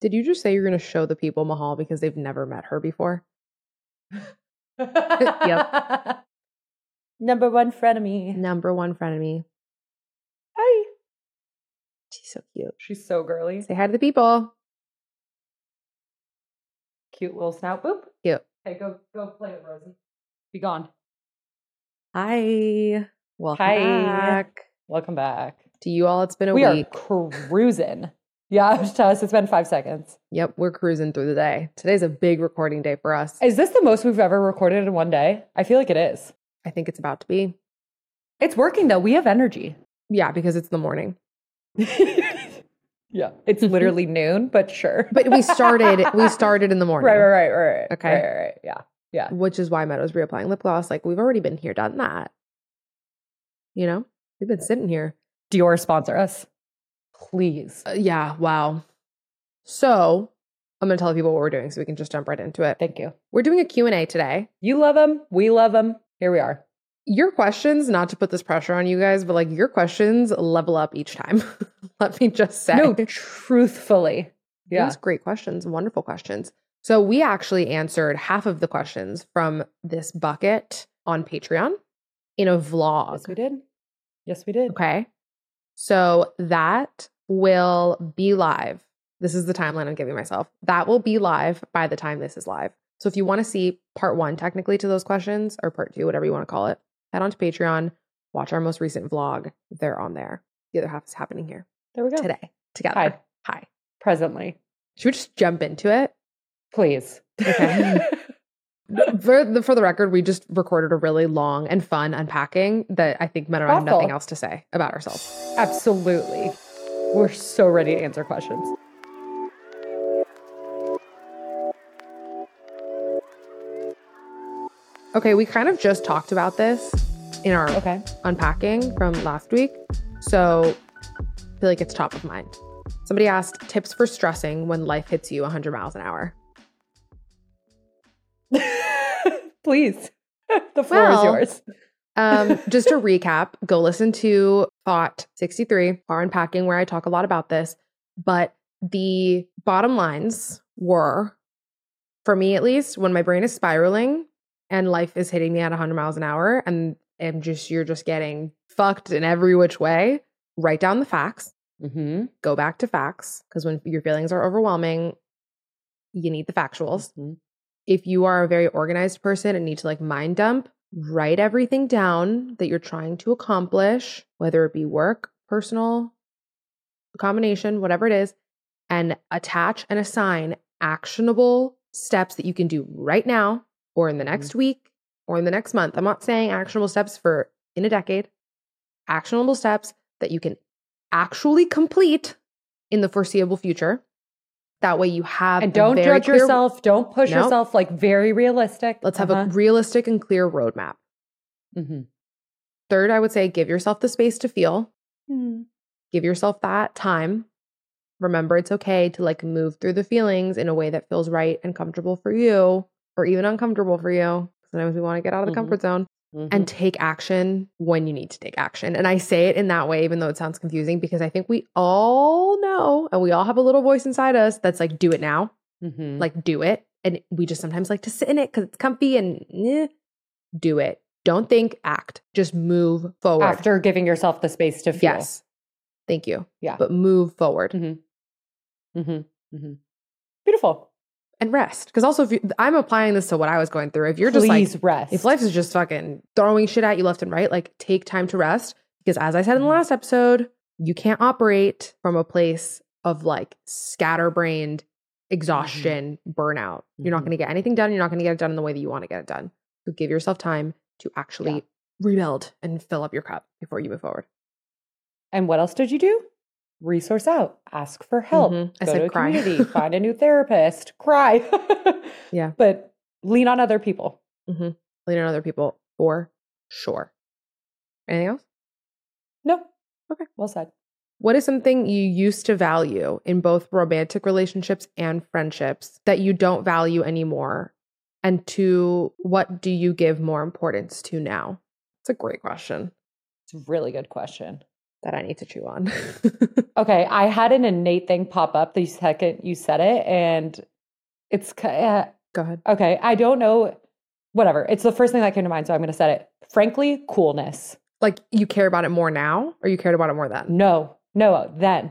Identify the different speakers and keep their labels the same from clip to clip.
Speaker 1: Did you just say you're going to show the people Mahal because they've never met her before?
Speaker 2: yep. Number one frenemy.
Speaker 1: Number one frenemy.
Speaker 2: Hi.
Speaker 1: She's so cute.
Speaker 2: She's so girly.
Speaker 1: Say hi to the people.
Speaker 2: Cute little snout. Boop.
Speaker 1: Cute.
Speaker 2: Hey, go go play with Rosie. Be gone.
Speaker 1: Hi. Welcome
Speaker 2: Hi.
Speaker 1: back.
Speaker 2: Welcome back.
Speaker 1: To you all, it's been a
Speaker 2: we
Speaker 1: week.
Speaker 2: are cruising. Yeah, to us, it's been five seconds.
Speaker 1: Yep, we're cruising through the day. Today's a big recording day for us.
Speaker 2: Is this the most we've ever recorded in one day? I feel like it is.
Speaker 1: I think it's about to be.
Speaker 2: It's working though. We have energy.
Speaker 1: Yeah, because it's the morning.
Speaker 2: yeah, it's literally noon, but sure.
Speaker 1: But we started we started in the morning.
Speaker 2: right, right, right, right, right.
Speaker 1: Okay.
Speaker 2: right, right, right. Yeah, yeah.
Speaker 1: Which is why Meadows reapplying lip gloss. Like we've already been here, done that. You know? We've been sitting here.
Speaker 2: Dior sponsor us, please.
Speaker 1: Uh, yeah, wow. So I'm gonna tell people what we're doing so we can just jump right into it.
Speaker 2: Thank you.
Speaker 1: We're doing a Q&A today.
Speaker 2: You love them. We love them. Here we are.
Speaker 1: Your questions, not to put this pressure on you guys, but like your questions level up each time. Let me just say.
Speaker 2: No, truthfully. Yeah.
Speaker 1: Those great questions, wonderful questions. So we actually answered half of the questions from this bucket on Patreon in a vlog.
Speaker 2: Yes, we did. Yes, we did.
Speaker 1: Okay. So that will be live. This is the timeline I'm giving myself. That will be live by the time this is live. So if you want to see part one, technically, to those questions, or part two, whatever you want to call it, head on to Patreon, watch our most recent vlog. They're on there. The other half is happening here
Speaker 2: There we go.
Speaker 1: today together.
Speaker 2: Hi.
Speaker 1: Hi.
Speaker 2: Presently.
Speaker 1: Should we just jump into it?
Speaker 2: Please.
Speaker 1: Okay. For the, for the record, we just recorded a really long and fun unpacking that I think men and I have nothing else to say about ourselves.
Speaker 2: Absolutely. We're so ready to answer questions.
Speaker 1: Okay, we kind of just talked about this in our
Speaker 2: Okay.
Speaker 1: unpacking from last week. So I feel like it's top of mind. Somebody asked tips for stressing when life hits you 100 miles an hour.
Speaker 2: Please. the floor
Speaker 1: Well,
Speaker 2: is yours.
Speaker 1: Um, just to recap, go listen to Thought 63, our unpacking, where I talk a lot about this. But the bottom lines were, for me at least, when my brain is spiraling and life is hitting me at 100 miles an hour and and just you're just getting fucked in every which way, write down the facts,
Speaker 2: Mm-hmm.
Speaker 1: go back to facts because when your feelings are overwhelming, you need the factuals.
Speaker 2: Mm-hmm.
Speaker 1: If you are a very organized person and need to like mind dump, write everything down that you're trying to accomplish, whether it be work, personal, combination, whatever it is, and attach and assign actionable steps that you can do right now or in the mm-hmm. next week or in the next month. I'm not saying actionable steps for in a decade, actionable steps that you can actually complete in the foreseeable future. That way you have
Speaker 2: And don't judge
Speaker 1: clear-
Speaker 2: yourself. Don't push
Speaker 1: Nope.
Speaker 2: yourself. Like very realistic.
Speaker 1: Let's have
Speaker 2: Uh-huh.
Speaker 1: a realistic and clear roadmap.
Speaker 2: Mhm.
Speaker 1: Third, I would say give yourself the space to feel.
Speaker 2: Mm.
Speaker 1: Give yourself that time. Remember, it's okay to like move through the feelings in a way that feels right and comfortable for you, or even uncomfortable for you. Sometimes we want to get out of the
Speaker 2: Mhm.
Speaker 1: comfort zone
Speaker 2: Mhm.
Speaker 1: and take action when you need to take action. And I say it in that way, even though it sounds confusing, because I think we all know and we all have a little voice inside us that's like, do it now,
Speaker 2: Mhm.
Speaker 1: like, do it. And we just sometimes like to sit in it because it's comfy and eh, do it. Don't think, act. Just move forward.
Speaker 2: after giving yourself the space to feel.
Speaker 1: Yes. Thank you.
Speaker 2: Yeah.
Speaker 1: But move forward
Speaker 2: Mm-hmm. Mm-hmm. Mm-hmm. Beautiful.
Speaker 1: And rest. Because also, if you, I'm applying this to what I was going through. If you're just like,
Speaker 2: rest.
Speaker 1: if life is just fucking throwing shit at you left and right, like take time to rest. Because as I said in the
Speaker 2: Mhm.
Speaker 1: last episode, you can't operate from a place of like scatterbrained exhaustion, burnout. You're not
Speaker 2: Mhm.
Speaker 1: going to get anything done. You're not going to get it done in the way that you want to get it done. So give yourself time to actually
Speaker 2: Yeah.
Speaker 1: rebuild and fill up your cup before you move forward.
Speaker 2: And what else did you do? Resource out. Ask for help.
Speaker 1: Mhm. I
Speaker 2: Go
Speaker 1: said
Speaker 2: to a
Speaker 1: cry.
Speaker 2: community. find a new therapist. Cry.
Speaker 1: Yeah.
Speaker 2: But lean on other people.
Speaker 1: Mm-hmm. Lean on other people for sure. Anything else?
Speaker 2: No.
Speaker 1: Okay.
Speaker 2: Well said.
Speaker 1: What is something you used to value in both romantic relationships and friendships that you don't value anymore? And to what do you give more importance to now? It's a great question.
Speaker 2: It's a really good question.
Speaker 1: That I need to chew on.
Speaker 2: Okay, I had an innate thing pop up the second you said it, and it's uh,
Speaker 1: Go ahead.
Speaker 2: okay. I don't know, whatever. It's the first thing that came to mind, so I'm going to set it. Frankly, coolness.
Speaker 1: Like you care about it more now, or you cared about it more then?
Speaker 2: No, no, then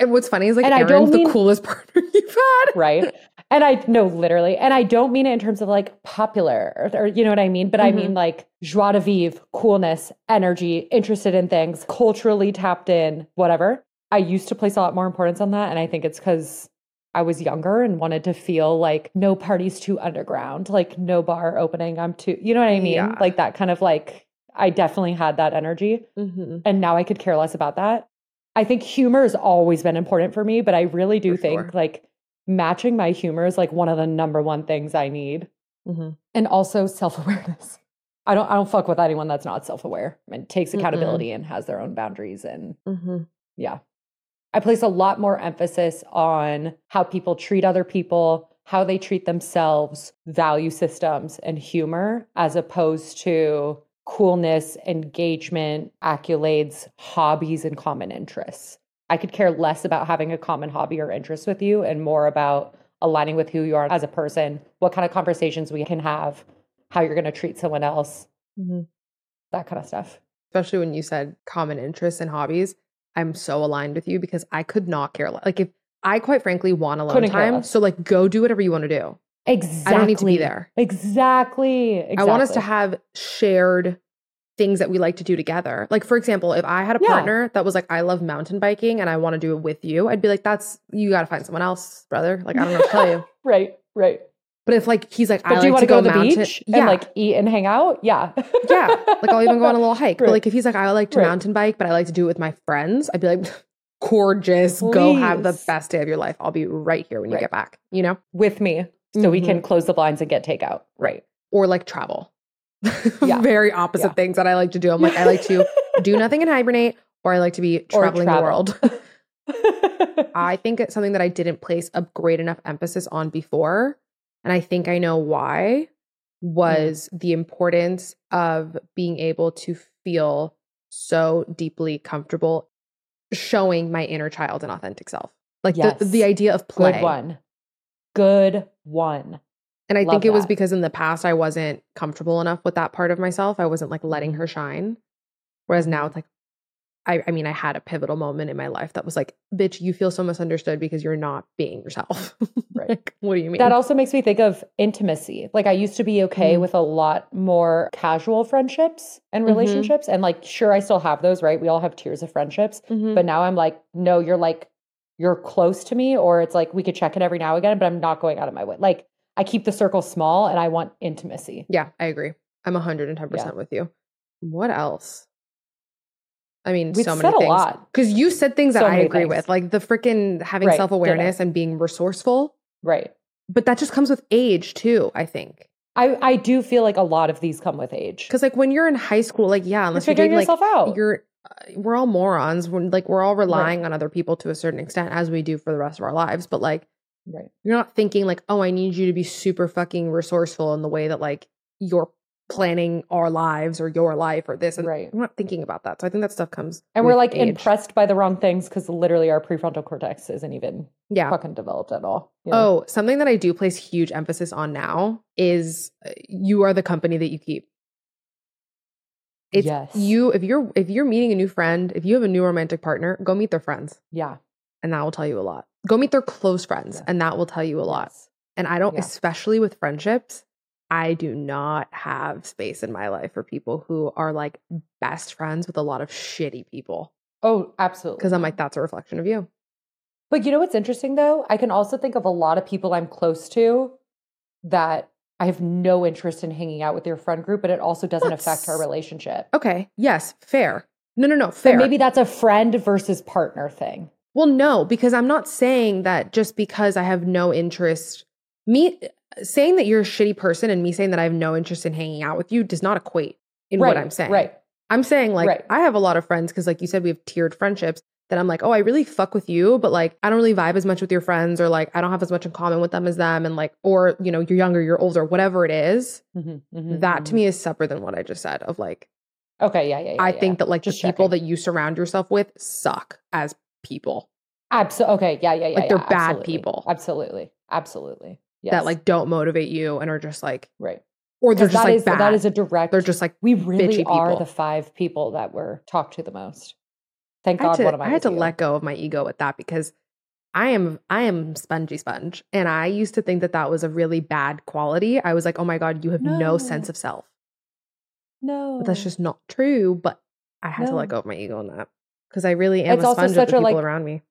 Speaker 1: And what's funny is like
Speaker 2: And I
Speaker 1: Aaron's the
Speaker 2: mean-
Speaker 1: coolest partner you've had.
Speaker 2: right? And I no, literally, and I don't mean it in terms of like popular or, or you know what I mean, but I
Speaker 1: Mhm.
Speaker 2: mean like joie de vivre, coolness, energy, interested in things, culturally tapped in, whatever. I used to place a lot more importance on that, and I think it's because I was younger and wanted to feel like no party's too underground, like no bar opening. I'm too, you know what I mean?
Speaker 1: Yeah.
Speaker 2: Like that kind of like, I definitely had that energy.
Speaker 1: Mm-hmm.
Speaker 2: And now I could care less about that. I think humor has always been important for me, but I really do
Speaker 1: For
Speaker 2: think
Speaker 1: sure.
Speaker 2: like matching my humor is like one of the number one things I need.
Speaker 1: Mm-hmm.
Speaker 2: And also self awareness. I don't I don't fuck with anyone that's not self aware and takes accountability and has their own boundaries and
Speaker 1: Mm-hmm.
Speaker 2: yeah. I place a lot more emphasis on how people treat other people, how they treat themselves, value systems, and humor, as opposed to coolness, engagement, accolades, hobbies, and common interests. I could care less about having a common hobby or interest with you and more about aligning with who you are as a person, what kind of conversations we can have, how you're going to treat someone else,
Speaker 1: Mm-hmm.
Speaker 2: that kind of stuff.
Speaker 1: Especially when you said common interests and hobbies, I'm so aligned with you because I could not care less. Like if I quite frankly want alone
Speaker 2: Couldn't
Speaker 1: time, so like go do whatever you want to do.
Speaker 2: Exactly.
Speaker 1: I don't need to be there.
Speaker 2: Exactly. exactly.
Speaker 1: I want us to have shared things that we like to do together. Like for example, if I had a
Speaker 2: Yeah.
Speaker 1: partner that was like, I love mountain biking and I want to do it with you, I'd be like, that's you got to find someone else, brother. Like I don't know what to tell you.
Speaker 2: Right, right.
Speaker 1: But if like he's like,
Speaker 2: But
Speaker 1: I
Speaker 2: do you
Speaker 1: like
Speaker 2: want
Speaker 1: to
Speaker 2: go, to the
Speaker 1: mountain,
Speaker 2: beach
Speaker 1: yeah,
Speaker 2: and like eat and hang out? Yeah.
Speaker 1: yeah. Like I'll even go on a little hike. But like if he's like, I like to
Speaker 2: Right.
Speaker 1: mountain bike, but I like to do it with my friends, I'd be like, gorgeous, go have the best day of your life. I'll be right here when you get back. You know,
Speaker 2: with me so we can mm-hmm. close the blinds and get takeout. Right.
Speaker 1: or like travel.
Speaker 2: Yeah.
Speaker 1: Very opposite
Speaker 2: Yeah.
Speaker 1: things that I like to do. I'm like, I like to do nothing and hibernate, or I like to be traveling the world. I think it's something that I didn't place a great enough emphasis on before. And I think I know why mm-hmm. was the importance of being able to feel so deeply comfortable showing my inner child and authentic self. Like
Speaker 2: Yes.
Speaker 1: the, the idea of play.
Speaker 2: Good one. Good one.
Speaker 1: And I
Speaker 2: Love
Speaker 1: think it was because in the past I wasn't comfortable enough with that part of myself. I wasn't like letting
Speaker 2: Mhm.
Speaker 1: her shine. Whereas now it's like, I, I mean, I had a pivotal moment in my life that was like, bitch, you feel so misunderstood because you're not being yourself.
Speaker 2: Right.
Speaker 1: like, what do you mean?
Speaker 2: That also makes me think of intimacy. Like I used to be okay
Speaker 1: Mhm.
Speaker 2: with a lot more casual friendships and
Speaker 1: Mhm.
Speaker 2: relationships. And like, sure, I still have those, right? We all have tiers of friendships.
Speaker 1: Mhm.
Speaker 2: But now I'm like, no, you're like, you're close to me, or it's like we could check it every now and again, but I'm not going out of my way. Like I keep the circle small and I want intimacy.
Speaker 1: yeah, I agree. I'm 110% with you. What else? I mean,
Speaker 2: We've
Speaker 1: so many
Speaker 2: said a
Speaker 1: things.
Speaker 2: lot.
Speaker 1: Because you said things that
Speaker 2: So
Speaker 1: I agree
Speaker 2: things.
Speaker 1: with, like the freaking having
Speaker 2: Right,
Speaker 1: self awareness and being resourceful.
Speaker 2: Right.
Speaker 1: But that just comes with age too, I think.
Speaker 2: I, I do feel like a lot of these come with age.
Speaker 1: Because like when you're in high school, like yeah,
Speaker 2: You're
Speaker 1: unless you're
Speaker 2: figuring
Speaker 1: like
Speaker 2: yourself out.
Speaker 1: you're uh, we're all morons. We're like we're all relying on other people to a certain extent, as we do for the rest of our lives. But like
Speaker 2: right.
Speaker 1: you're not thinking like, oh, I need you to be super fucking resourceful in the way that like you're planning our lives or your life or this. And
Speaker 2: Right.
Speaker 1: I'm not thinking about that. So I think that stuff comes
Speaker 2: And we're like
Speaker 1: age.
Speaker 2: impressed by the wrong things because literally our prefrontal cortex isn't even
Speaker 1: Yeah.
Speaker 2: fucking developed at all. you know?
Speaker 1: Oh, something that I do place huge emphasis on now is uh, you are the company that you keep. It's
Speaker 2: Yes.
Speaker 1: you if you're if you're meeting a new friend, if you have a new romantic partner, go meet their friends
Speaker 2: yeah.
Speaker 1: and that will tell you a lot. Go meet their close friends
Speaker 2: Yeah.
Speaker 1: and that will tell you a lot.
Speaker 2: Yes.
Speaker 1: And I don't
Speaker 2: Yeah.
Speaker 1: especially with friendships, I do not have space in my life for people who are like best friends with a lot of shitty people
Speaker 2: Oh, absolutely.
Speaker 1: because I'm like that's a reflection of you.
Speaker 2: But you know what's interesting though? I can also think of a lot of people I'm close to that I have no interest in hanging out with your friend group, but it also doesn't affect our relationship.
Speaker 1: Okay. Yes, fair. No, no, no, fair.
Speaker 2: maybe that's a friend versus partner thing.
Speaker 1: Well, no, because I'm not saying that just because I have no interest, me saying that you're a shitty person and me saying that I have no interest in hanging out with you does not equate in
Speaker 2: right.
Speaker 1: what I'm saying.
Speaker 2: Right.
Speaker 1: I'm saying like
Speaker 2: Right.
Speaker 1: I have a lot of friends because like you said, we have tiered friendships that I'm like, oh, I really fuck with you, but like I don't really vibe as much with your friends or like I don't have as much in common with them as them. And like, or you know, you're younger, you're older, whatever it is,
Speaker 2: Mhm, mhm,
Speaker 1: that to
Speaker 2: mhm.
Speaker 1: me is separate than what I just said of like
Speaker 2: Okay, yeah, yeah, yeah.
Speaker 1: I
Speaker 2: yeah.
Speaker 1: think that like
Speaker 2: Just
Speaker 1: the people
Speaker 2: checking.
Speaker 1: that you surround yourself with suck as people
Speaker 2: Absolutely. Okay, yeah, yeah, yeah.
Speaker 1: Like, they're
Speaker 2: yeah,
Speaker 1: bad
Speaker 2: absolutely.
Speaker 1: people.
Speaker 2: Absolutely. Absolutely. Yes.
Speaker 1: that like don't motivate you and are just like
Speaker 2: right.
Speaker 1: or they're just
Speaker 2: that
Speaker 1: like
Speaker 2: is
Speaker 1: bad.
Speaker 2: that is a direct
Speaker 1: they're just like
Speaker 2: we really
Speaker 1: bitchy
Speaker 2: are
Speaker 1: people.
Speaker 2: the five people that were talked to the most. Thank
Speaker 1: I
Speaker 2: God
Speaker 1: to,
Speaker 2: one of
Speaker 1: I
Speaker 2: mine
Speaker 1: had to
Speaker 2: you.
Speaker 1: let go of my ego with that because I am I am spongy sponge and I used to think that that was a really bad quality. I was like, "Oh my god, you have no,
Speaker 2: No.
Speaker 1: sense of self."
Speaker 2: No.
Speaker 1: But that's just not true, but I had to let go of my ego on that because I really am
Speaker 2: It's
Speaker 1: a
Speaker 2: also
Speaker 1: sponge of
Speaker 2: such
Speaker 1: the
Speaker 2: a,
Speaker 1: people
Speaker 2: like-
Speaker 1: around me.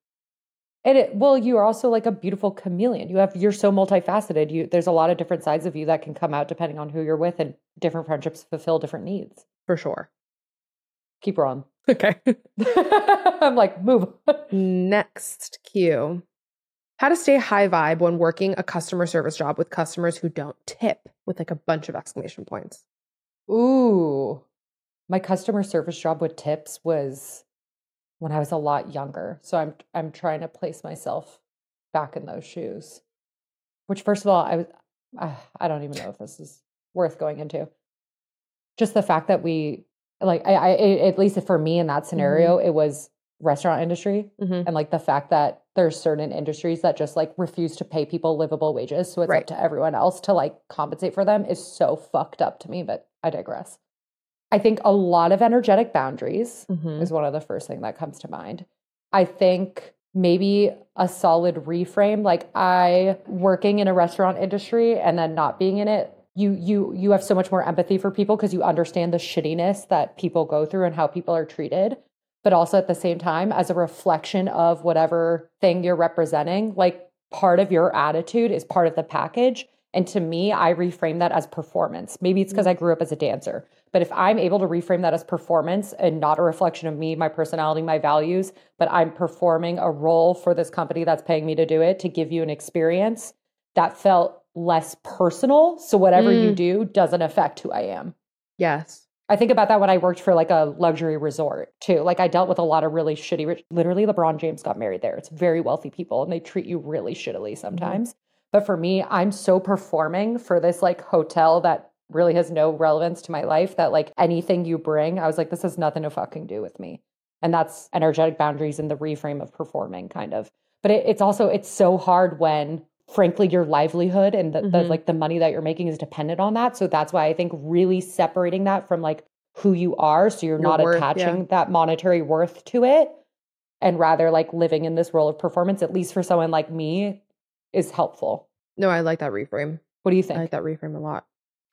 Speaker 2: And it, well, you are also like a beautiful chameleon. You have you're so multifaceted. You there's a lot of different sides of you that can come out depending on who you're with, and different friendships fulfill different needs.
Speaker 1: For sure.
Speaker 2: Keep her on.
Speaker 1: Okay.
Speaker 2: I'm like move.
Speaker 1: Next cue. How to stay high vibe when working a customer service job with customers who don't tip with like a bunch of exclamation points.
Speaker 2: Ooh, my customer service job with tips was when I was a lot younger. So I'm I'm trying to place myself back in those shoes. Which, first of all, I was I, I don't even know if this is worth going into. Just the fact that we like I, I at least for me in that scenario, it was restaurant industry
Speaker 1: Mhm.
Speaker 2: and like the fact that there's certain industries that just like refuse to pay people livable wages so it's
Speaker 1: Right.
Speaker 2: up to everyone else to like compensate for them is so fucked up to me but i digress i think a lot of energetic boundaries
Speaker 1: Mhm.
Speaker 2: is one of the first thing that comes to mind. I think maybe a solid reframe like i working in a restaurant industry and then not being in it you you you have so much more empathy for people because you understand the shittiness that people go through and how people are treated. But also at the same time as a reflection of whatever thing you're representing like part of your attitude is part of the package and to me i reframe that as performance maybe it's because i grew up as a dancer but if i'm able to reframe that as performance and not a reflection of me my personality my values but i'm performing a role for this company that's paying me to do it to give you an experience that felt less personal so whatever you
Speaker 1: Mm.
Speaker 2: do doesn't affect who i am
Speaker 1: Yes.
Speaker 2: I think about that when I worked for like a luxury resort too. Like I dealt with a lot of really shitty, rich, literally LeBron James got married there. It's very wealthy people and they treat you really shittily sometimes. But for me, I'm so performing for this like hotel that really has no relevance to my life that like anything you bring, I was like, this has nothing to fucking do with me. And that's energetic boundaries in the reframe of performing kind of. But it, it's also, it's so hard when frankly your livelihood and the, the
Speaker 1: Mhm.
Speaker 2: like the money that you're making is dependent on that so that's why i think really separating that from like who you are so you're
Speaker 1: Your
Speaker 2: not
Speaker 1: worth, yeah.
Speaker 2: attaching that monetary worth to it and rather like living in this role of performance at least for someone like me is helpful
Speaker 1: No, I like that reframe.
Speaker 2: what do you think?
Speaker 1: I like that reframe a lot.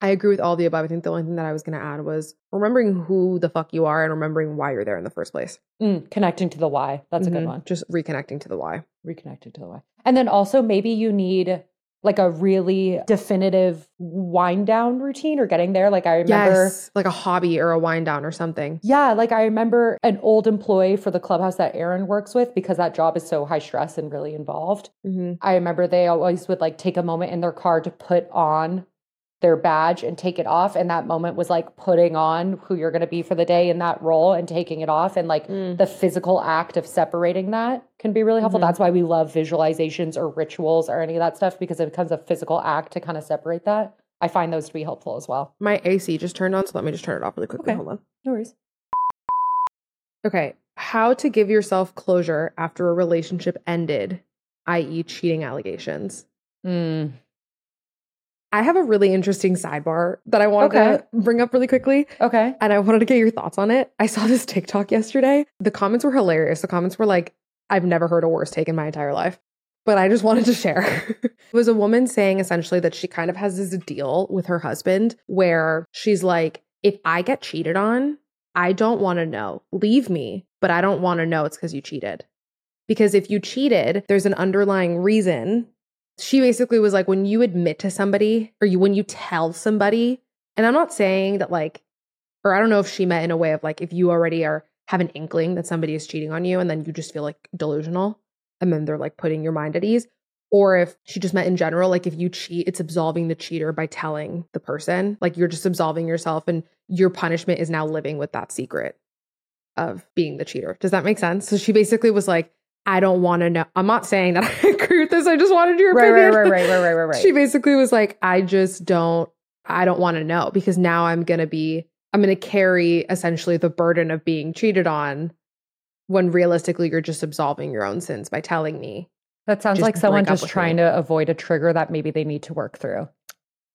Speaker 1: I agree with all the above. I think the only thing that I was going to add was remembering who the fuck you are and remembering why you're there in the first place.
Speaker 2: Mm, connecting to the why that's a good
Speaker 1: Mhm.
Speaker 2: one
Speaker 1: Just reconnecting to the why.
Speaker 2: Reconnecting to the why and then also maybe you need like a really definitive wind down routine or getting there like i remember
Speaker 1: Yes, like a hobby or a wind down or something.
Speaker 2: Yeah, like I remember an old employee for the clubhouse that Aaron works with because that job is so high stress and really involved.
Speaker 1: Mm-hmm.
Speaker 2: I remember they always would like take a moment in their car to put on their badge and take it off. And that moment was like putting on who you're going to be for the day in that role and taking it off. And like
Speaker 1: Mm.
Speaker 2: the physical act of separating that can be really helpful.
Speaker 1: Mhm.
Speaker 2: That's why we love visualizations or rituals or any of that stuff because it becomes a physical act to kind of separate that. I find those to be helpful as well.
Speaker 1: My AC just turned on, so let me just turn it off really quickly.
Speaker 2: Okay.
Speaker 1: Hold on.
Speaker 2: No worries.
Speaker 1: Okay. How to give yourself closure after a relationship ended, i.e., cheating allegations.
Speaker 2: Mm.
Speaker 1: I have a really interesting sidebar that I wanted
Speaker 2: Okay.
Speaker 1: to bring up really quickly.
Speaker 2: Okay.
Speaker 1: and I wanted to get your thoughts on it. I saw this TikTok yesterday. The comments were hilarious. The comments were like, I've never heard a worse take in my entire life. But I just wanted to share. it was a woman saying essentially that she kind of has this deal with her husband where she's like, if I get cheated on, I don't want to know. Leave me, but I don't want to know it's because you cheated. Because if you cheated, there's an underlying reason. She basically was like, when you admit to somebody or you when you tell somebody, and I'm not saying that like or I don't know if she meant in a way of like if you already are have an inkling that somebody is cheating on you and then you just feel like delusional and then they're like putting your mind at ease or if she just meant in general like if you cheat it's absolving the cheater by telling the person like you're just absolving yourself and your punishment is now living with that secret of being the cheater. Does that make sense? So she basically was like I don't want to know I'm not saying that I agree with this I just wanted your
Speaker 2: Right,
Speaker 1: opinion
Speaker 2: right, right, right, right, right, right, right.
Speaker 1: she basically was like, I just don't, I don't want to know because now I'm going to be I'm going to carry essentially the burden of being cheated on when realistically you're just absolving your own sins by telling me.
Speaker 2: That sounds like someone just trying
Speaker 1: me.
Speaker 2: to avoid a trigger that maybe they need to work through.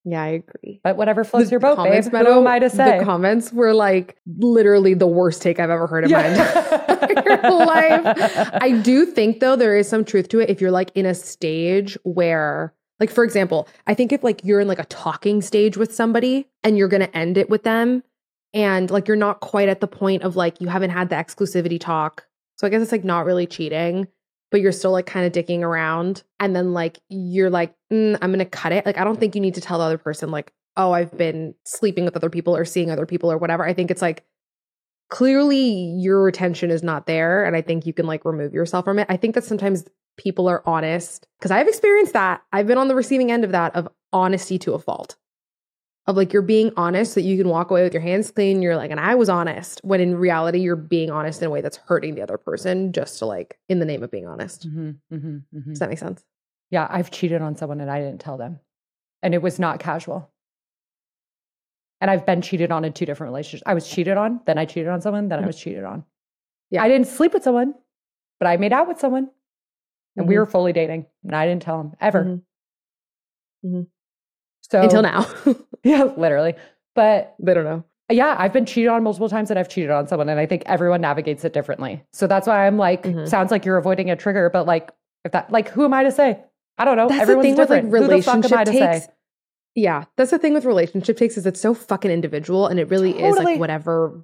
Speaker 1: Yeah, I agree.
Speaker 2: But whatever floats
Speaker 1: The
Speaker 2: your boat, babe.
Speaker 1: comments,
Speaker 2: Who
Speaker 1: Meadow,
Speaker 2: am I to say?
Speaker 1: The comments were like literally the worst take I've ever heard in my entire life. I do think though there is some truth to it if you're like in a stage where like for example, I think if like you're in like a talking stage with somebody and you're going to end it with them and like you're not quite at the point of like you haven't had the exclusivity talk. So I guess it's like not really cheating, but you're still like kind of dicking around and then like you're like mm, I'm going to cut it. Like I don't think you need to tell the other person like oh I've been sleeping with other people or seeing other people or whatever. I think it's like clearly your attention is not there and i think you can like remove yourself from it i think that sometimes people are honest because i've experienced that i've been on the receiving end of that of honesty to a fault of like you're being honest so that you can walk away with your hands clean you're like and i was honest when in reality you're being honest in a way that's hurting the other person just to like in the name of being honest
Speaker 2: Mhm, mhm, mhm.
Speaker 1: does that make sense
Speaker 2: Yeah, I've cheated on someone and I didn't tell them. And it was not casual. And I've been cheated on in two different relationships. I was cheated on, then I cheated on someone, then I
Speaker 1: Mhm.
Speaker 2: was cheated on.
Speaker 1: Yeah.
Speaker 2: I didn't sleep with someone, but I made out with someone and we
Speaker 1: Mhm.
Speaker 2: were fully dating and I didn't tell him ever. So
Speaker 1: until now
Speaker 2: Yeah, literally. But
Speaker 1: they don't know
Speaker 2: yeah, I've been cheated on multiple times and I've cheated on someone. And I think everyone navigates it differently. So that's why I'm like,
Speaker 1: Mhm.
Speaker 2: sounds like you're avoiding a trigger, but like, if that, like, who am I to say? I don't know.
Speaker 1: That's
Speaker 2: Everyone's
Speaker 1: the thing
Speaker 2: different.
Speaker 1: with like
Speaker 2: Who the fuck am
Speaker 1: relationship
Speaker 2: I to
Speaker 1: takes.
Speaker 2: say?
Speaker 1: Yeah, that's the thing with relationship takes is it's so fucking individual and it really is like whatever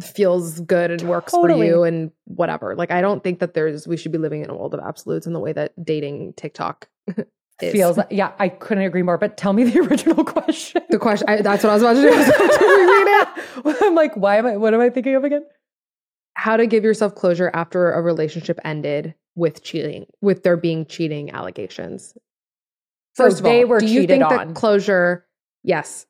Speaker 1: feels good and works
Speaker 2: Totally.
Speaker 1: for you and whatever. Like I don't think that there's we should be living in a world of absolutes in the way that dating TikTok is.
Speaker 2: Feels, yeah, I couldn't agree more. But tell me the original question.
Speaker 1: the question. I, that's what I was about to do. I was about to reread it.
Speaker 2: I'm like, why am I, what am I thinking of again?
Speaker 1: How to give yourself closure after a relationship ended with cheating, with there being cheating allegations.
Speaker 2: So
Speaker 1: First of
Speaker 2: they
Speaker 1: all,
Speaker 2: were
Speaker 1: do you
Speaker 2: cheated
Speaker 1: think
Speaker 2: on.
Speaker 1: that closure? Yes,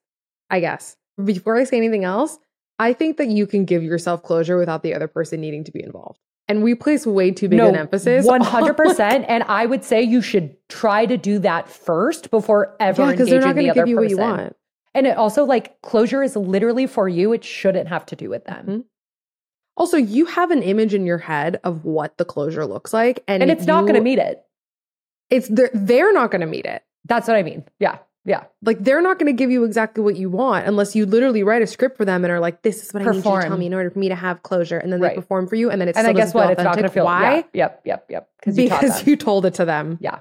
Speaker 1: I guess. Before I say anything else, I think that you can give yourself closure without the other person needing to be involved. And we place way too big an emphasis.
Speaker 2: One
Speaker 1: on-
Speaker 2: hundred percent. And I would say you should try to do that first before ever
Speaker 1: Yeah, because
Speaker 2: engaging
Speaker 1: they're not
Speaker 2: the
Speaker 1: going to
Speaker 2: other
Speaker 1: give you what you want.
Speaker 2: And it also like closure is literally for you. It shouldn't have to do with them.
Speaker 1: Mhm. Also, you have an image in your head of what the closure looks like, and,
Speaker 2: And it's not going to meet it.
Speaker 1: It's they're, they're not going to meet it.
Speaker 2: That's what I mean. Yeah. Yeah.
Speaker 1: Like they're not going to give you exactly what you want unless you literally write a script for them and are like, "This is what I need you to tell me in order for me to have closure," and then
Speaker 2: Right.
Speaker 1: they perform for you, and then it's
Speaker 2: and then guess what? It's not going to
Speaker 1: authentic.
Speaker 2: feel.
Speaker 1: Why?
Speaker 2: Yeah, yep. Yep. Yep. Because you
Speaker 1: because you told it to them.
Speaker 2: Yeah.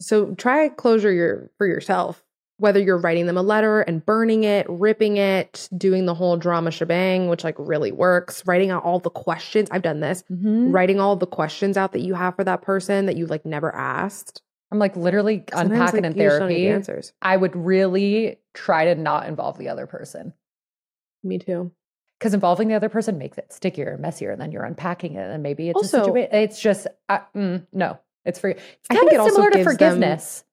Speaker 1: So try closure your for yourself. Whether you're writing them a letter and burning it, ripping it, doing the whole drama shebang, which like really works, writing out all the questions. I've done this.
Speaker 2: Mhm.
Speaker 1: Writing all the questions out that you have for that person that you like never asked.
Speaker 2: I'm like literally
Speaker 1: Sometimes,
Speaker 2: unpacking
Speaker 1: like,
Speaker 2: in
Speaker 1: you just don't need the
Speaker 2: therapy.
Speaker 1: answers.
Speaker 2: I would really try to not involve the other person
Speaker 1: Me too.
Speaker 2: because involving the other person makes it stickier, and messier, and then you're unpacking it, and maybe it's
Speaker 1: Also-
Speaker 2: a situation. It's just uh, mm, no, it's for. It's
Speaker 1: I
Speaker 2: kind
Speaker 1: it
Speaker 2: of
Speaker 1: also
Speaker 2: similar to
Speaker 1: gives them-
Speaker 2: forgiveness.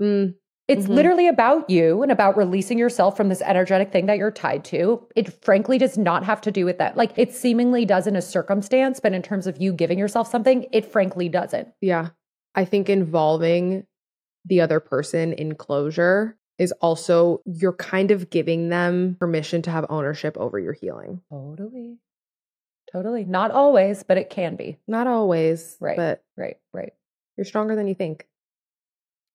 Speaker 1: Mm,
Speaker 2: It's
Speaker 1: Mhm.
Speaker 2: literally about you and about releasing yourself from this energetic thing that you're tied to. It frankly does not have to do with that. Like it seemingly does in a circumstance, but in terms of you giving yourself something, it frankly doesn't.
Speaker 1: yeah. I think involving the other person in closure is also you're kind of giving them permission to have ownership over your healing.
Speaker 2: Totally. Totally. Not always, but it can be.
Speaker 1: Not always,
Speaker 2: Right.
Speaker 1: but
Speaker 2: Right. Right.
Speaker 1: you're stronger than you think.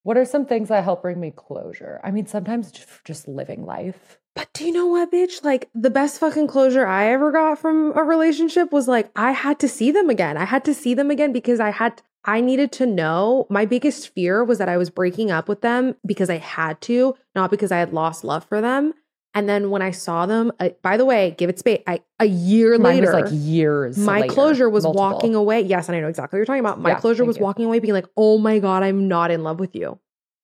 Speaker 2: What are some things that help bring me closure? I mean, sometimes just, just living life.
Speaker 1: But do you know what, bitch? Like the best fucking closure I ever got from a relationship was like I had to see them again. I had to see them again because I had I needed to know. My biggest fear was that I was breaking up with them because I had to, not because I had lost love for them. And then when I saw them, uh, by the way, give it space. I, a year
Speaker 2: Mine
Speaker 1: later,
Speaker 2: was like years.
Speaker 1: my
Speaker 2: later,
Speaker 1: closure was
Speaker 2: multiple.
Speaker 1: walking away. Yes, and I know exactly what you're talking about. My
Speaker 2: Yeah,
Speaker 1: closure was
Speaker 2: you.
Speaker 1: walking away, being like, "Oh my god, I'm not in love with you,"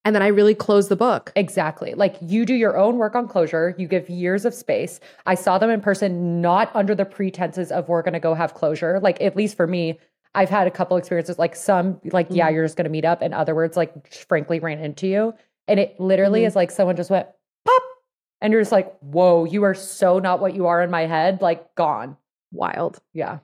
Speaker 1: and then I really closed the book.
Speaker 2: Exactly. Like you do your own work on closure, you give years of space. I saw them in person, not under the pretenses of we're going to go have closure. Like, at least for me, I've had a couple experiences, like some, like, yeah,
Speaker 1: Mhm.
Speaker 2: you're just going to meet up. and other words, like, frankly, ran into you. And it literally
Speaker 1: Mhm.
Speaker 2: is like someone just went pop. And you're just like, whoa, you are so not what you are in my head. Like, gone.
Speaker 1: Wild,
Speaker 2: Yeah.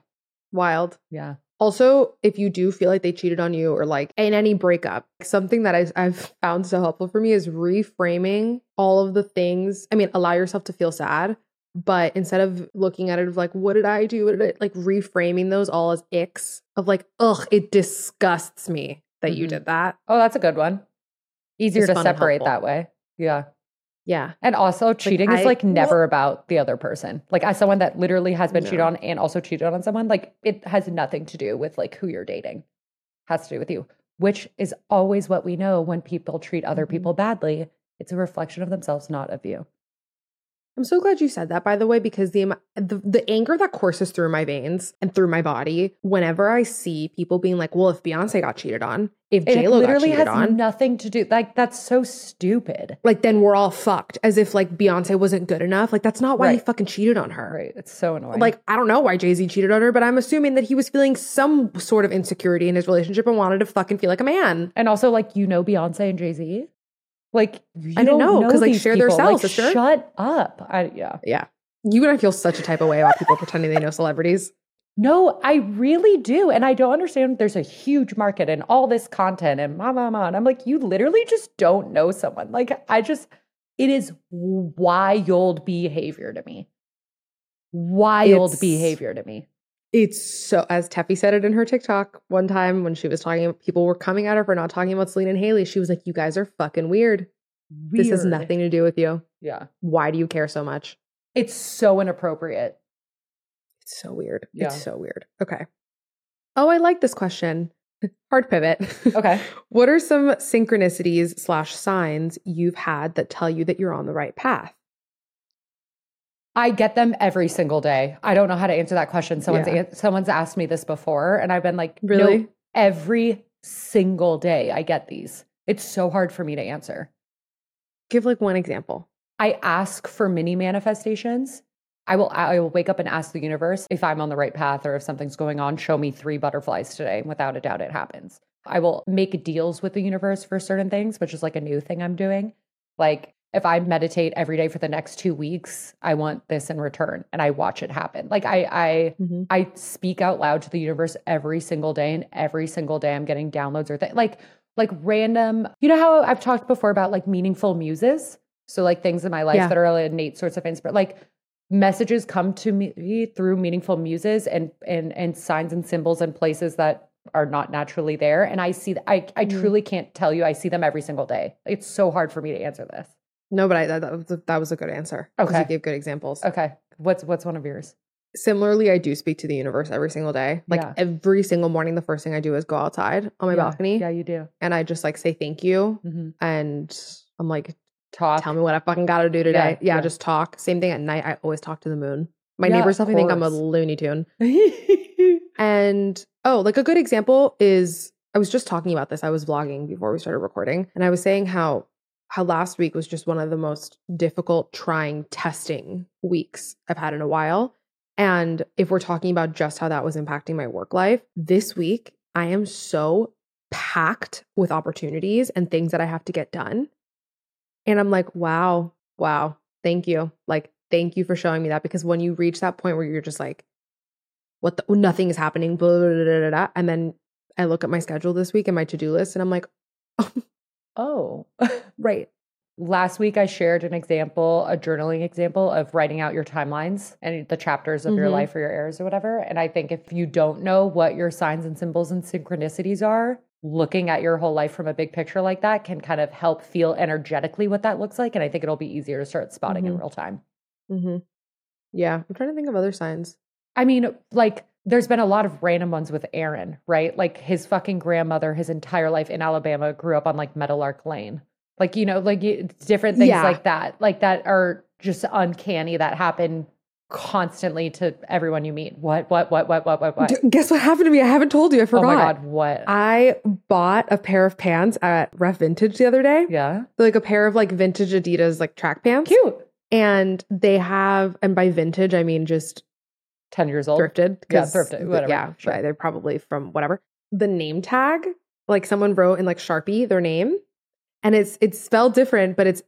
Speaker 1: wild.
Speaker 2: Yeah.
Speaker 1: Also, if you do feel like they cheated on you or like in any breakup, something that I, I've found so helpful for me is reframing all of the things. I mean, allow yourself to feel sad, but instead of looking at it of like, what did I do? What did I, like reframing those all as icks of like, ugh, it disgusts me that you
Speaker 2: Mhm.
Speaker 1: did that.
Speaker 2: Oh, that's a good one. Easier
Speaker 1: It's
Speaker 2: to separate that way. Yeah.
Speaker 1: Yeah.
Speaker 2: And also, cheating is
Speaker 1: I-
Speaker 2: like never about the other person. Like, as someone that literally has been cheated on and also cheated on someone, like, it has nothing to do with like who you're dating. Has to do with you, which is always what we know when people treat other
Speaker 1: Mhm.
Speaker 2: people badly. It's a reflection of themselves, not of you.
Speaker 1: I'm so glad you said that, by the way, because the, the the anger that courses through my veins and through my body whenever I see people being like, "Well, if Beyonce got cheated on, if J Lo got
Speaker 2: literally
Speaker 1: cheated
Speaker 2: has
Speaker 1: on,
Speaker 2: nothing to do. Like, that's so stupid.
Speaker 1: like then we're all fucked." As if like Beyonce wasn't good enough. Like that's not why he fucking cheated on her.
Speaker 2: Right. It's so annoying.
Speaker 1: Like I don't know why Jay Z cheated on her, but I'm assuming that he was feeling some sort of insecurity in his relationship and wanted to fucking feel like a man.
Speaker 2: And also, like, you know Beyonce and Jay Z? Like, you
Speaker 1: I
Speaker 2: don't
Speaker 1: know, 'cause, like, share their cells,
Speaker 2: Like,
Speaker 1: sister.
Speaker 2: Shut up. I, yeah.
Speaker 1: Yeah, you and I feel such a type of way about people pretending they know celebrities.
Speaker 2: No, I really do. And I don't understand. There's a huge market and all this content and ma, ma, ma. And I'm like, you literally just don't know someone. Like, I just, it is wild behavior to me. Wild
Speaker 1: It's-
Speaker 2: behavior to me.
Speaker 1: It's so, as Teffy said it in her TikTok one time when she was talking, people were coming at her for not talking about Selena and Hailey. She was like, "You guys are fucking weird. This has nothing to do with you.
Speaker 2: Yeah.
Speaker 1: Why do you care so much?"
Speaker 2: It's so inappropriate.
Speaker 1: It's so weird.
Speaker 2: Yeah.
Speaker 1: It's so weird. Okay. Oh, I like this question. Hard pivot.
Speaker 2: Okay.
Speaker 1: what are some synchronicities slash signs you've had that tell you that you're on the right path?
Speaker 2: I get them every single day. I don't know how to answer that question. Someone's
Speaker 1: Yeah.
Speaker 2: an- someone's asked me this before, and I've been like, no,
Speaker 1: Really?
Speaker 2: every single day I get these. It's so hard for me to answer.
Speaker 1: Give like one example.
Speaker 2: I ask for mini manifestations. I will I will wake up and ask the universe if I'm on the right path or if something's going on, show me 3 butterflies today. Without a doubt it happens. I will make deals with the universe for certain things, which is like a new thing I'm doing. Like if I meditate every day for the next 2 weeks, I want this in return and I watch it happen. Like I I
Speaker 1: Mhm.
Speaker 2: I speak out loud to the universe every single day, and every single day I'm getting downloads or things like like random. You know how I've talked before about like meaningful muses, so like things in my life
Speaker 1: Yeah.
Speaker 2: that are innate sorts of inspiration. Like messages come to me through meaningful muses and and and signs and symbols and places that are not naturally there. And I see that I I
Speaker 1: Mhm.
Speaker 2: truly can't tell you. I see them every single day. It's so hard for me to answer this.
Speaker 1: No, but I, that, that, was a, that was a good answer.
Speaker 2: Okay.
Speaker 1: Because you gave good examples.
Speaker 2: Okay, what's what's one of yours?
Speaker 1: Similarly, I do speak to the universe every single day. Like
Speaker 2: Yeah.
Speaker 1: every single morning, the first thing I do is go outside on my
Speaker 2: Yeah.
Speaker 1: balcony
Speaker 2: Yeah, you do.
Speaker 1: and I just like say thank you.
Speaker 2: hmm
Speaker 1: And I'm like,
Speaker 2: Talk.
Speaker 1: tell me what I fucking got to do today. Yeah,
Speaker 2: yeah.
Speaker 1: just talk. Same thing at night. I always talk to the moon. My neighbors definitely think I'm a. Looney Tune. And oh, like a good example is I was just talking about this. I was vlogging before we started recording, and I was saying how how last week was just one of the most difficult, trying, testing weeks I've had in a while. And if we're talking about just how that was impacting my work life, this week I am so packed with opportunities and things that I have to get done. And I'm like, wow, wow, thank you. Like, thank you for showing me that because when you reach that point where you're just like, what the, nothing is happening, blah, blah, blah, blah, blah, and then I look at my schedule this week and my to do list and I'm like,
Speaker 2: oh.
Speaker 1: right.
Speaker 2: Last week, I shared an example, a journaling example of writing out your timelines and the chapters of your
Speaker 1: Mhm.
Speaker 2: life or your errors or whatever. And I think if you don't know what your signs and symbols and synchronicities are, looking at your whole life from a big picture like that can kind of help feel energetically what that looks like. And I think it'll be easier to start spotting in
Speaker 1: Mhm.
Speaker 2: real time.
Speaker 1: hmm Yeah. I'm trying to think of other signs.
Speaker 2: I mean, like, there's been a lot of random ones with Aaron, right? Like, his fucking grandmother, his entire life in Alabama, grew up on like Meadowlark Lane. Like, you know, like different things
Speaker 1: Yeah.
Speaker 2: like that, like that are just uncanny that happen constantly to everyone you meet. What, what, what, what, what, what, what?
Speaker 1: Guess what happened to me? I haven't told you. I
Speaker 2: oh
Speaker 1: forgot.
Speaker 2: my God, what?
Speaker 1: I bought a pair of pants at Ref Vintage the other day.
Speaker 2: yeah.
Speaker 1: Like a pair of like vintage Adidas like track pants.
Speaker 2: Cute.
Speaker 1: And they have, and by vintage, I mean just
Speaker 2: 10 years old.
Speaker 1: thrifted.
Speaker 2: Yeah, thrifted, whatever,
Speaker 1: Yeah,
Speaker 2: sure.
Speaker 1: right, they're probably from whatever. The name tag, like someone wrote in like Sharpie their name, and it's it's spelled different, but it's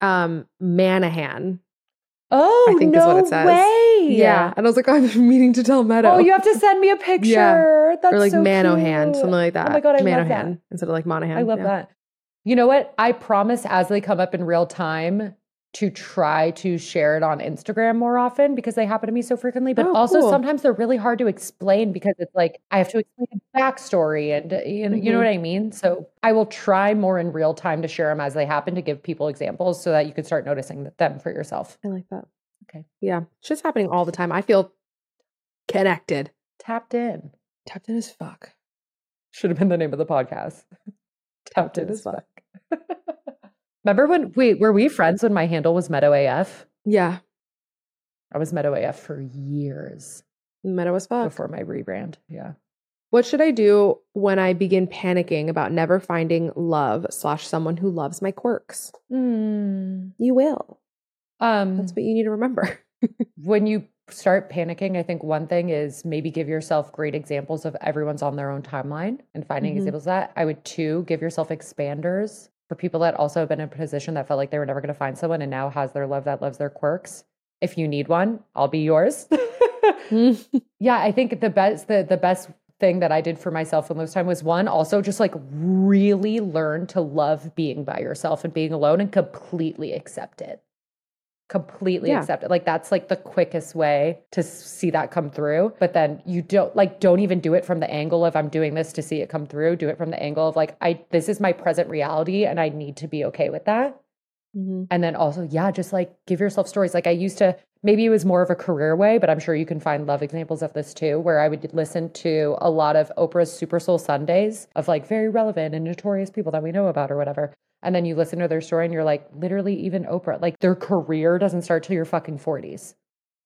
Speaker 1: um Manahan.
Speaker 2: Oh,
Speaker 1: I think
Speaker 2: no
Speaker 1: is what it says.
Speaker 2: way.
Speaker 1: Yeah. And I was like, I've been meaning to tell Meadow.
Speaker 2: Oh, you have to send me a picture. Yeah. That's
Speaker 1: or like
Speaker 2: so
Speaker 1: Manohan,
Speaker 2: cute.
Speaker 1: something like that.
Speaker 2: Oh my god, I
Speaker 1: Manohan
Speaker 2: love that.
Speaker 1: instead of like Monahan.
Speaker 2: I love
Speaker 1: Yeah.
Speaker 2: that. You know what? I promise as they come up in real time to try to share it on Instagram more often because they happen to me so frequently. But
Speaker 1: Oh,
Speaker 2: also
Speaker 1: cool.
Speaker 2: sometimes they're really hard to explain because it's like I have to explain a backstory and uh, you know, you know what I mean? So I will try more in real time to share them as they happen to give people examples so that you can start noticing them for yourself.
Speaker 1: I like that.
Speaker 2: Okay.
Speaker 1: Yeah. It's just happening all the time. I feel connected.
Speaker 2: Tapped in.
Speaker 1: Tapped in as fuck.
Speaker 2: Should have been the name of the podcast. Tapped in
Speaker 1: in
Speaker 2: as
Speaker 1: as fuck.
Speaker 2: fuck. Remember when wait, were we friends when my handle was Meadow AF?
Speaker 1: Yeah.
Speaker 2: I was Meadow AF for years
Speaker 1: Meadow as fuck.
Speaker 2: before my rebrand. Yeah.
Speaker 1: What should I do when I begin panicking about never finding love slash someone who loves my quirks?
Speaker 2: Mm.
Speaker 1: You will.
Speaker 2: Um,
Speaker 1: That's what you need to remember.
Speaker 2: when you start panicking, I think one thing is maybe give yourself great examples of everyone's on their own timeline and finding
Speaker 1: Mhm.
Speaker 2: examples of that. I would two give yourself expanders for people that also have been in a position that felt like they were never going to find someone and now has their love that loves their quirks. If you need one, I'll be yours. Mm. yeah, I think the best the the best thing that I did for myself in those time was one also just like really learn to love being by yourself and being alone and completely accept it. Completely
Speaker 1: Yeah.
Speaker 2: accept it. Like that's like the quickest way to see that come through. But then you don't like don't even do it from the angle of I'm doing this to see it come through. Do it from the angle of like I this is my present reality and I need to be okay with that.
Speaker 1: Mhm.
Speaker 2: And then also, yeah, just like give yourself stories. Like I used to, maybe it was more of a career way, but I'm sure you can find love examples of this too, where I would listen to a lot of Oprah's Super Soul Sundays of like very relevant and notorious people that we know about or whatever. And then you listen to their story and you're like, literally, even Oprah, like their career doesn't start till your fucking 40s.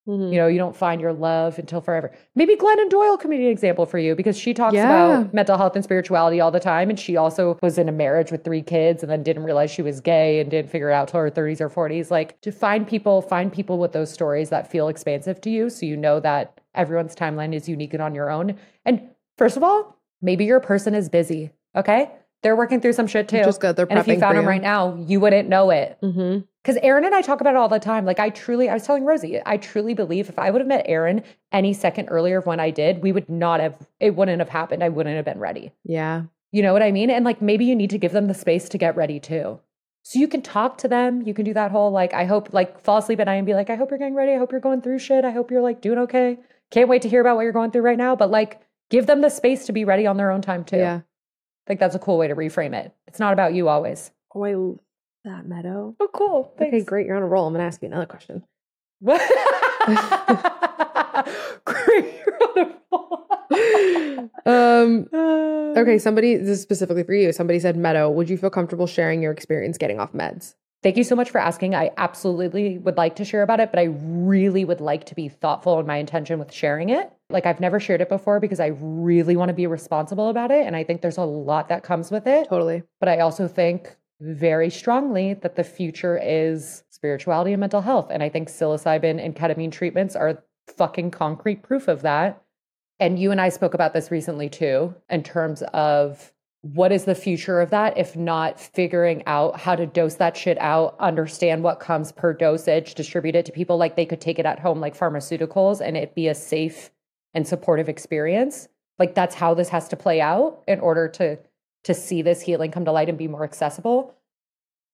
Speaker 1: Mhm.
Speaker 2: You know, you don't find your love until forever. Maybe Glennon Doyle can be an example for you because she talks
Speaker 1: Yeah.
Speaker 2: about mental health and spirituality all the time. And she also was in a marriage with three kids and then didn't realize she was gay and didn't figure it out till her 30s or 40s. Like to find people, find people with those stories that feel expansive to you. So you know that everyone's timeline is unique and on your own. And first of all, maybe your person is busy. Okay. They're working through some shit too.
Speaker 1: Is good. They're prepping
Speaker 2: and if you found them
Speaker 1: you.
Speaker 2: right now, you wouldn't know it.
Speaker 1: Mm-hmm.
Speaker 2: Because Aaron and I talk about it all the time. Like, I truly, I was telling Rosie, I truly believe if I would have met Aaron any second earlier of when I did, we would not have, it wouldn't have happened. I wouldn't have been ready.
Speaker 1: Yeah.
Speaker 2: You know what I mean? And like, maybe you need to give them the space to get ready too. So you can talk to them. You can do that whole, like, I hope, like, fall asleep at night and be like, I hope you're getting ready. I hope you're going through shit. I hope you're like doing okay. Can't wait to hear about what you're going through right now. But like, give them the space to be ready on their own time too.
Speaker 1: Yeah.
Speaker 2: Like, that's a cool way to reframe it. It's not about you always.
Speaker 1: Oh, I love that, Meadow.
Speaker 2: Oh, cool.
Speaker 1: Okay, great. You're on a roll. I'm going to ask you another question.
Speaker 2: What? Great.
Speaker 1: um, okay,
Speaker 2: Okay.
Speaker 1: somebody, this is specifically for you. Somebody said, Meadow, would you feel comfortable sharing your experience getting off meds?
Speaker 2: Thank you so much for asking. I absolutely would like to share about it, but I really would like to be thoughtful in my intention with sharing it. Like I've never shared it before because I really want to be responsible about it. And I think there's a lot that comes with it.
Speaker 1: Totally.
Speaker 2: But I also think very strongly that the future is spirituality and mental health. And I think psilocybin and ketamine treatments are fucking concrete proof of that. And you and I spoke about this recently too, in terms of what is the future of that if not figuring out how to dose that shit out, understand what comes per dosage, distribute it to people like they could take it at home like pharmaceuticals and it be a safe and supportive experience. Like that's how this has to play out in order to to see this healing come to light and be more accessible.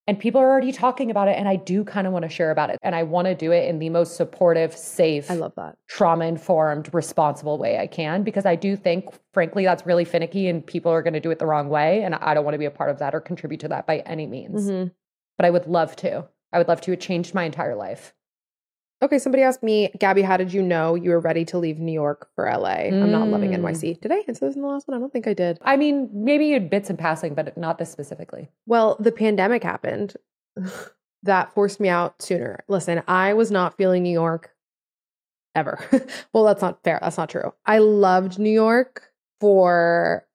Speaker 2: And people are already talking about it and I do kind of want to share about it and I want to do it in the most supportive, safe,
Speaker 1: I love that.
Speaker 2: trauma informed, responsible way I can because I do think, frankly, that's really finicky and people are going to do it the wrong way. And I don't want to be a part of that or contribute to that by any means.
Speaker 1: Mhm.
Speaker 2: But I would love to. I would love to. It changed my entire life.
Speaker 1: Okay, somebody asked me, Gaby, how did you know you were ready to leave New York for LA? I'm not loving
Speaker 2: Mm.
Speaker 1: NYC. Did I answer this in the last one? I don't think I did.
Speaker 2: I mean, maybe you bits in passing, but not this specifically.
Speaker 1: Well, the pandemic happened. that forced me out sooner. Listen, I was not feeling New York ever. well, that's not fair. That's not true. I loved New York for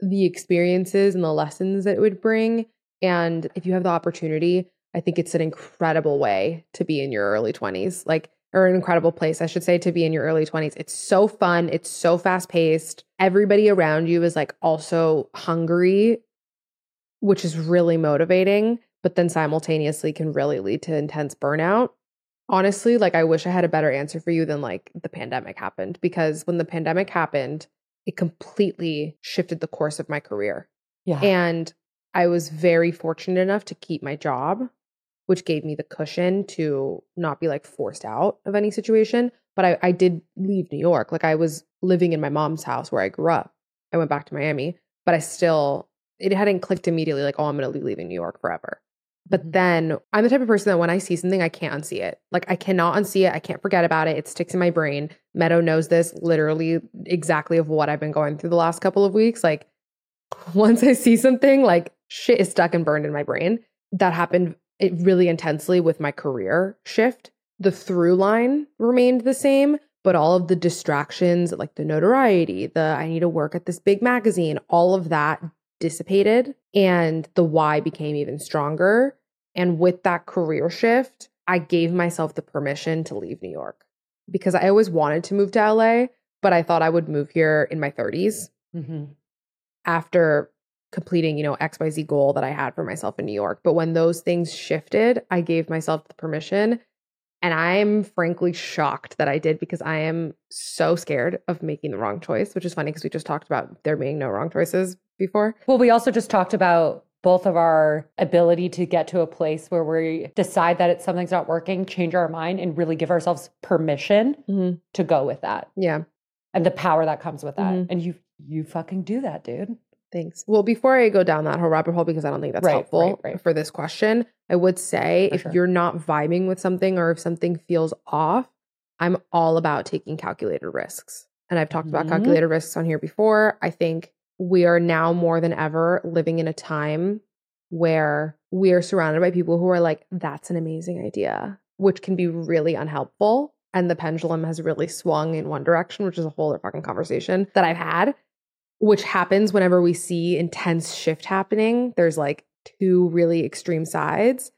Speaker 1: the experiences and the lessons that it would bring. And if you have the opportunity, I think it's an incredible way to be in your early 20s, like, or an incredible place, I should say, to be in your early 20s. It's so fun. It's so fast paced. Everybody around you is like also hungry, which is really motivating, but then simultaneously can really lead to intense burnout. honestly, like I wish I had a better answer for you than like the pandemic happened because when the pandemic happened, it completely shifted the course of my career.
Speaker 2: Yeah.
Speaker 1: And I was very fortunate enough to keep my job, which gave me the cushion to not be like forced out of any situation. But I, I did leave New York. Like I was living in my mom's house where I grew up. I went back to Miami, but I still, it hadn't clicked immediately like, oh, I'm going to be leaving New York forever. But
Speaker 2: Mhm.
Speaker 1: then I'm the type of person that when I see something, I can't unsee it. Like I cannot unsee it. I can't forget about it. It sticks in my brain. Meadow knows this literally exactly of what I've been going through the last couple of weeks. Like once I see something, like shit is stuck and burned in my brain. That happened it really intensely with my career shift. The through line remained the same, but all of the distractions, like the notoriety, the I need to work at this big magazine, all of that dissipated and the why became even stronger. And with that career shift, I gave myself the permission to leave New York because I always wanted to move to LA, but I thought I would move here in my 30s
Speaker 2: hmm
Speaker 1: after completing, you know, XYZ goal that I had for myself in New York. But when those things shifted, I gave myself the permission. And I'm frankly shocked that I did because I am so scared of making the wrong choice, which is funny because we just talked about there being no wrong choices before.
Speaker 2: Well, we also just talked about both of our ability to get to a place where we decide that it's something's not working, change our mind, and really give ourselves permission
Speaker 1: Mhm.
Speaker 2: to go with that
Speaker 1: Yeah.
Speaker 2: and the power that comes with that.
Speaker 1: Mhm.
Speaker 2: And you you fucking do that, dude.
Speaker 1: Thanks. Well, before I go down that whole rabbit hole, because I don't think that's
Speaker 2: Right,
Speaker 1: helpful
Speaker 2: right, right.
Speaker 1: for this question, I would say
Speaker 2: For
Speaker 1: if
Speaker 2: sure.
Speaker 1: you're not vibing with something or if something feels off, I'm all about taking calculated risks. And I've talked about
Speaker 2: Mhm.
Speaker 1: calculated risks on here before. I think we are now more than ever living in a time where we are surrounded by people who are like, that's an amazing idea, which can be really unhelpful. And the pendulum has really swung in one direction, which is a whole other fucking conversation that I've had which happens whenever we see intense shift happening. There's like two really extreme sides.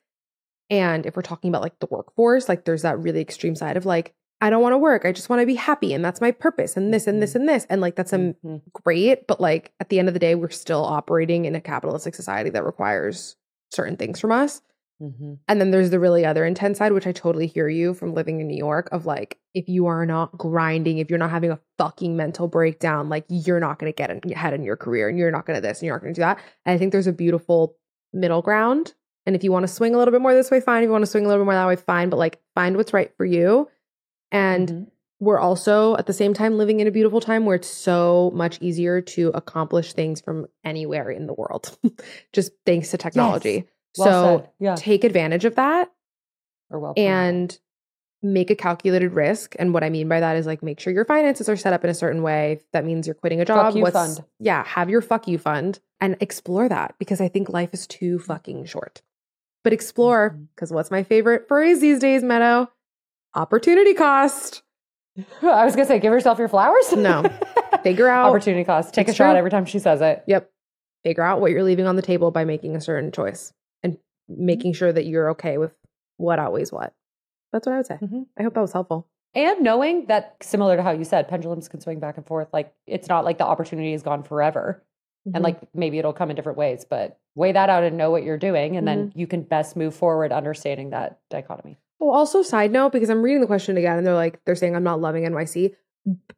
Speaker 1: And if we're talking about like the workforce, like there's that really extreme side of like, I don't want to work. I just want to be happy. And that's my purpose. And this and this and this. And like, that's um,
Speaker 2: Mhm.
Speaker 1: great. But like at the end of the day, we're still operating in a capitalistic society that requires certain things from us.
Speaker 2: Mhm.
Speaker 1: And then there's the really other intense side, which I totally hear you from living in New York of like, if you are not grinding, if you're not having a fucking mental breakdown, like you're not going to get ahead in your career and you're not going to this and you're not going to do that. And I think there's a beautiful middle ground. And if you want to swing a little bit more this way, fine. If you want to swing a little bit more that way, fine. But like, find what's right for you. And
Speaker 2: Mhm.
Speaker 1: we're also at the same time living in a beautiful time where it's so much easier to accomplish things from anywhere in the world, just thanks to technology.
Speaker 2: Well
Speaker 1: so
Speaker 2: said. yeah,
Speaker 1: take advantage of that
Speaker 2: or well planned.
Speaker 1: and make a calculated risk. And what I mean by that is like make sure your finances are set up in a certain way. That means you're quitting a job.
Speaker 2: you fund.
Speaker 1: Yeah, have your fuck you fund and explore that because I think life is too mm. fucking short. But explore
Speaker 2: mm-hmm.
Speaker 1: because what's my favorite phrase these days, Meadow? Opportunity cost.
Speaker 2: I was gonna say, give yourself your flowers.
Speaker 1: No. Figure out
Speaker 2: opportunity cost. Take a
Speaker 1: It's
Speaker 2: shot every time she says it.
Speaker 1: Yep. Figure out what you're leaving on the table by making a certain choice making sure that you're okay with what outweighs what. That's what I would say.
Speaker 2: Mhm.
Speaker 1: I hope that was helpful.
Speaker 2: And knowing that, similar to how you said, pendulums can swing back and forth. Like it's not like the opportunity is gone forever.
Speaker 1: Mhm.
Speaker 2: And like maybe it'll come in different ways, but weigh that out and know what you're doing. And then
Speaker 1: Mm-hmm.
Speaker 2: you can best move forward understanding that dichotomy.
Speaker 1: Oh, also side note, because I'm reading the question again and they're like, they're saying I'm not loving NYC.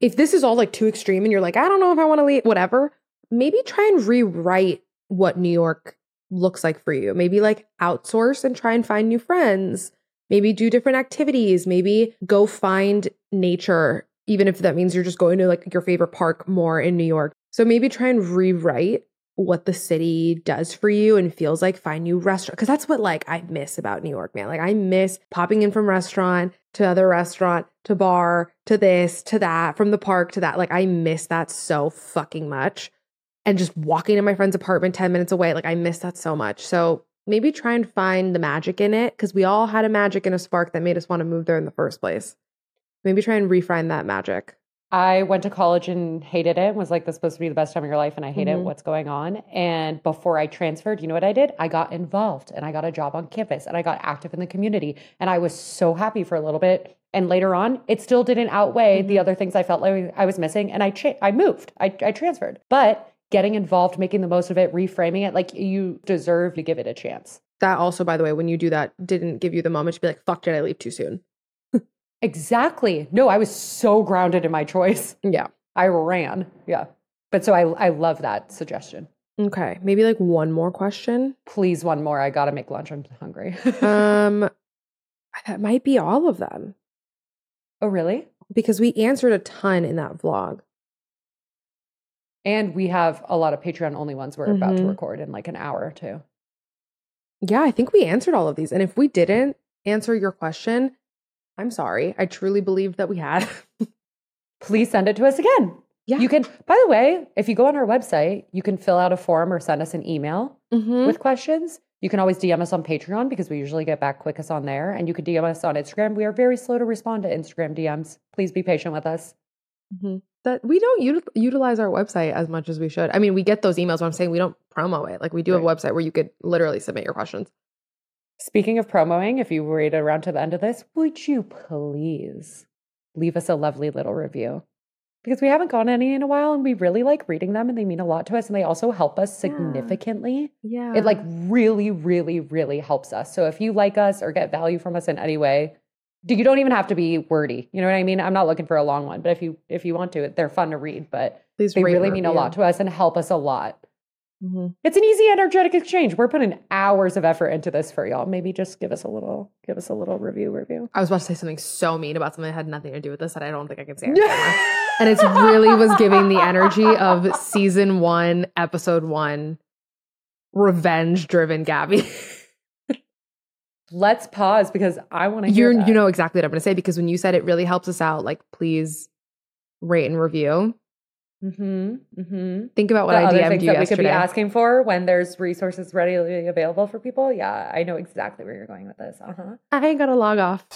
Speaker 1: If this is all like too extreme and you're like, I don't know if I want to leave, whatever, maybe try and rewrite what New York looks like for you. Maybe like outsource and try and find new friends. Maybe do different activities. Maybe go find nature, even if that means you're just going to like your favorite park more in New York. So maybe try and rewrite what the city does for you and feels like find new restaurant because that's what like I miss about New York, man. Like I miss popping in from restaurant to other restaurant to bar to this to that from the park to that. Like I miss that so fucking much. And just walking to my friend's apartment 10 minutes away, like I miss that so much. So maybe try and find the magic in it because we all had a magic and a spark that made us want to move there in the first place. Maybe try and refine that magic.
Speaker 2: I went to college and hated it. Was like, this is supposed to be the best time of your life, and I hate
Speaker 1: Mhm.
Speaker 2: it. What's going on? And before I transferred, you know what I did? I got involved and I got a job on campus and I got active in the community. And I was so happy for a little bit. And later on, it still didn't outweigh the
Speaker 1: Mhm.
Speaker 2: other things I felt like I was missing. And I cha- I moved. I, I transferred. But getting involved, making the most of it, reframing it, like you deserve to give it a chance.
Speaker 1: That also, by the way, when you do that, didn't give you the moment to be like, fuck, did I leave too soon?
Speaker 2: Exactly. No, I was so grounded in my choice.
Speaker 1: Yeah.
Speaker 2: I ran. Yeah. But so I I love that suggestion.
Speaker 1: Okay. Maybe like one more question.
Speaker 2: Please one more. I got to make lunch. I'm hungry.
Speaker 1: Um, that might be all of them
Speaker 2: oh, really?
Speaker 1: because we answered a ton in that vlog.
Speaker 2: And we have a lot of Patreon only ones we're about to
Speaker 1: Mhm.
Speaker 2: record in like an hour or two.
Speaker 1: Yeah, I think we answered all of these. And if we didn't answer your question, I'm sorry. I truly believed that we had.
Speaker 2: Please send it to us again.
Speaker 1: Yeah.
Speaker 2: You can, by the way, if you go on our website, you can fill out a form or send us an email
Speaker 1: Mhm.
Speaker 2: with questions. You can always DM us on Patreon because we usually get back quickest on there. And you could DM us on Instagram. We are very slow to respond to Instagram DMs. Please be patient with us.
Speaker 1: Mhm. That we don't util- utilize our website as much as we should. I mean, we get those emails, but I'm saying we don't promo it. Like we do have a website where you could literally submit your questions.
Speaker 2: Speaking of promoing, if you read around to the end of this, would you please leave us a lovely little review? Because we haven't gotten any in a while and we really like reading them and they mean a lot to us and they also help us significantly.
Speaker 1: Yeah.
Speaker 2: It like really, really, really helps us. So if you like us or get value from us in any way, you don't even have to be wordy. You know what I mean? I'm not looking for a long one, but if you if you want to, they're fun to read, but
Speaker 1: Please
Speaker 2: they really mean a lot to us and help us a lot.
Speaker 1: Mhm.
Speaker 2: It's an easy energetic exchange. We're putting hours of effort into this for y'all. Maybe just give us a little give us a little review review.
Speaker 1: I was about to say something so mean about something that had nothing to do with this that I don't think I can say. And it's really was giving the energy of season one, episode one, revenge driven Gaby.
Speaker 2: Let's pause because I want to
Speaker 1: you
Speaker 2: hear. that.
Speaker 1: you know exactly what I'm going to say because when you said it really helps us out, like please rate and review.
Speaker 2: Mm-hmm. Mm-hmm.
Speaker 1: Think about what
Speaker 2: the
Speaker 1: I
Speaker 2: other
Speaker 1: DM'd
Speaker 2: things
Speaker 1: you
Speaker 2: that we could be asking for when there's resources readily available for people. Yeah, I know exactly where you're going with this. Uh huh.
Speaker 1: I ain't got to log off.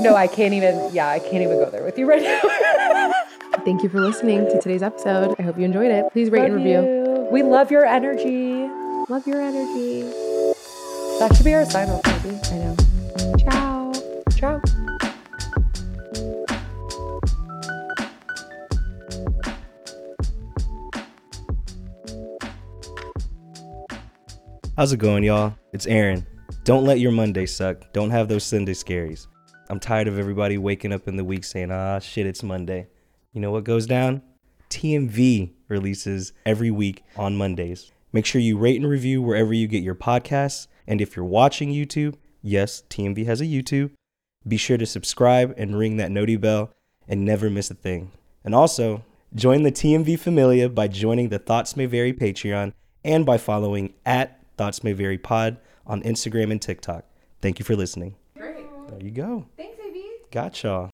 Speaker 2: No, I can't even. Yeah, I can't even go there with you right now.
Speaker 1: Thank you for listening to today's episode. I hope you enjoyed it. Please rate and review.
Speaker 2: you. We love your energy.
Speaker 1: Love your energy.
Speaker 2: That should be our sign off, maybe.
Speaker 1: I know. Ciao.
Speaker 2: Ciao.
Speaker 3: How's it going, y'all? It's Aaron. Don't let your Monday suck. Don't have those Sunday scaries. I'm tired of everybody waking up in the week saying, ah, shit, it's Monday. You know what goes down? TMV releases every week on Mondays. Make sure you rate and review wherever you get your podcasts. And if you're watching YouTube, yes, TMV has a YouTube. Be sure to subscribe and ring that noti bell and never miss a thing. And also, join the TMV Familia by joining the Thoughts May Vary Patreon and by following at Thoughts May Vary Pod on Instagram and TikTok. Thank you for listening.
Speaker 2: Great.
Speaker 3: There you go.
Speaker 2: Thanks, AB.
Speaker 3: Gotcha.